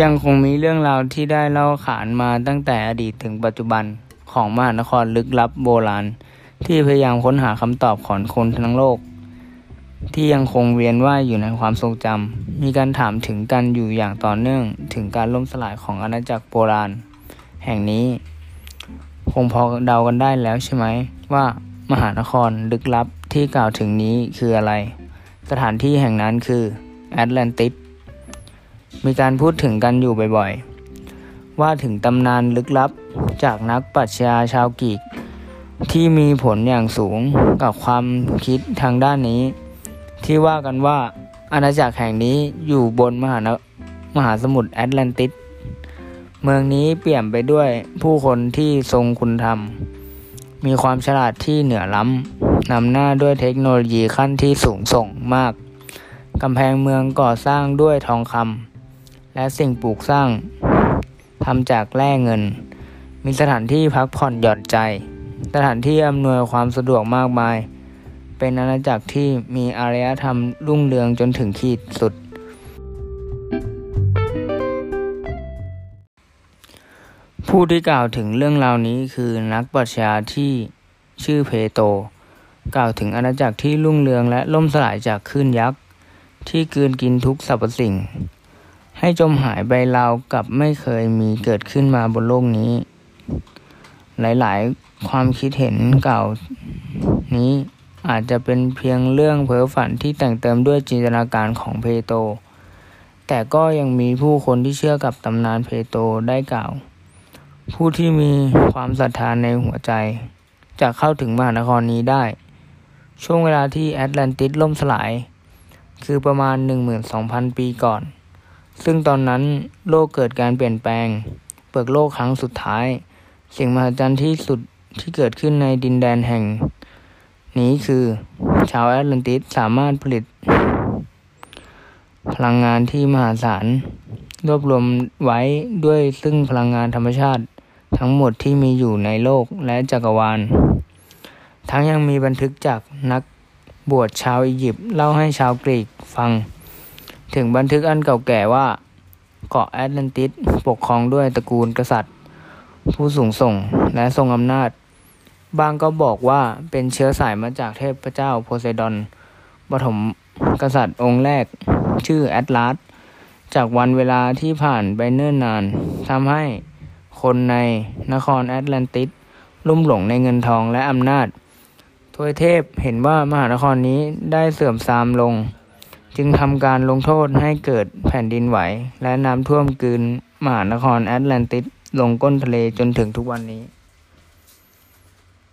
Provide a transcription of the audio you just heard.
ยังคงมีเรื่องราวที่ได้เล่าขานมาตั้งแต่อดีตถึงปัจจุบันของมหานครลึกลับโบราณ ที่พยายามค้นหาคำตอบของคนทั้งโลก ที่ยังคงเวียนว่ายอยู่ในความทรงจำมีการถามถึงกันอยู่อย่างต่อเนื่องถึงการล่มสลายของอาณาจักรโบราณ แห่งนี้ คงพอเดากันได้แล้วใช่ไหมว่ามหานครลึกลับที่กล่าวถึงนี้คืออะไร สถานที่แห่งนั้นคือแอตแลนติส มีการพูดถึงกันอยู่บ่อยๆ ว่าถึงตำนานลึกลับจากนักปรัชญาชาวกรีก ที่มีผลอย่างสูงกับความคิดทางด้านนี้ ที่ว่ากันว่าอาณาจักรแห่งนี้อยู่บนมหามหาสมุทรแอตแลนติสเมืองนี้เปี่ยนไปด้วยผู้คนที่ทรงคุณธรรม มีความฉลาดที่เหนือล้ำนำหน้าด้วยเทคโนโลยีขั้นที่สูงส่งมากกำแพงเมืองก่อสร้างด้วยทองคำ และสิ่งปลูกสร้างทำจากแร่เงิน มีสถานที่พักผ่อนหย่อนใจ สถานที่อำนวยความสะดวกมากมาย เป็นอาณาจักรที่มีอารยธรรมรุ่งเรืองจนถึงขีดสุด ผู้ที่กล่าวถึงเรื่องราวนี้คือนักปรัชญาที่ชื่อเพโต กล่าวถึงอาณาจักรที่รุ่งเรืองและล่มสลายจากคลื่นยักษ์ ที่กืนกินทุกสรรพสิ่ง ให้จมหายไปราวกับไม่เคยมีเกิดขึ้นมาบนโลกนี้ หลายๆ ความคิดเห็นเก่านี้อาจจะเป็นเพียงเรื่องเพ้อฝันที่แต่งเติมด้วยจินตนาการของเพโต แต่ก็ยังมีผู้คนที่เชื่อกับตำนานเพโตได้กล่าว ผู้ที่มีความศรัทธาในหัวใจ จะเข้าถึงมหานครนี้ได้ ช่วงเวลาที่แอตแลนติสล่มสลาย คือประมาณ 12,000 ปีก่อน ซึ่งตอนนั้นโลกเกิดการเปลี่ยนแปลง เปิดโลกครั้งสุดท้าย สิ่งมหัศจรรย์ที่สุดที่เกิดขึ้นในดินแดนแห่ง นี้คือ ชาวแอตแลนติสสามารถผลิต พลังงานที่มหาศาล รวบรวมไว้ด้วยซึ่งพลังงานธรรมชาติ ทั้งหมดที่มีอยู่ในโลกและจักรวาล ทั้งยังมีบันทึกจากนักบวชชาวอียิปต์เล่าให้ชาวกรีกฟัง ถึงบันทึกอันเก่าแก่ว่า เกาะแอตแลนติสปกครองด้วยตระกูลกษัตริย์ ผู้สูงส่งและทรงอำนาจ บางก็บอกว่าเป็นเชื้อสายมาจากเทพเจ้าโพไซดอนปฐมกษัตริย์องค์แรก ชื่อแอตลาสจากวันเวลาที่ผ่านไปเนิ่นนานทำให้คนในนครแอตแลนติสลุ่มหลงในเงินทองและอำนาจ ทวยเทพเห็นว่ามหานครนี้ได้เสื่อมทรามลง จึงทำการลงโทษให้เกิดแผ่นดินไหว และน้ำท่วมกืนมหานครแอตแลนติสลงก้นทะเลจนถึงทุกวันนี้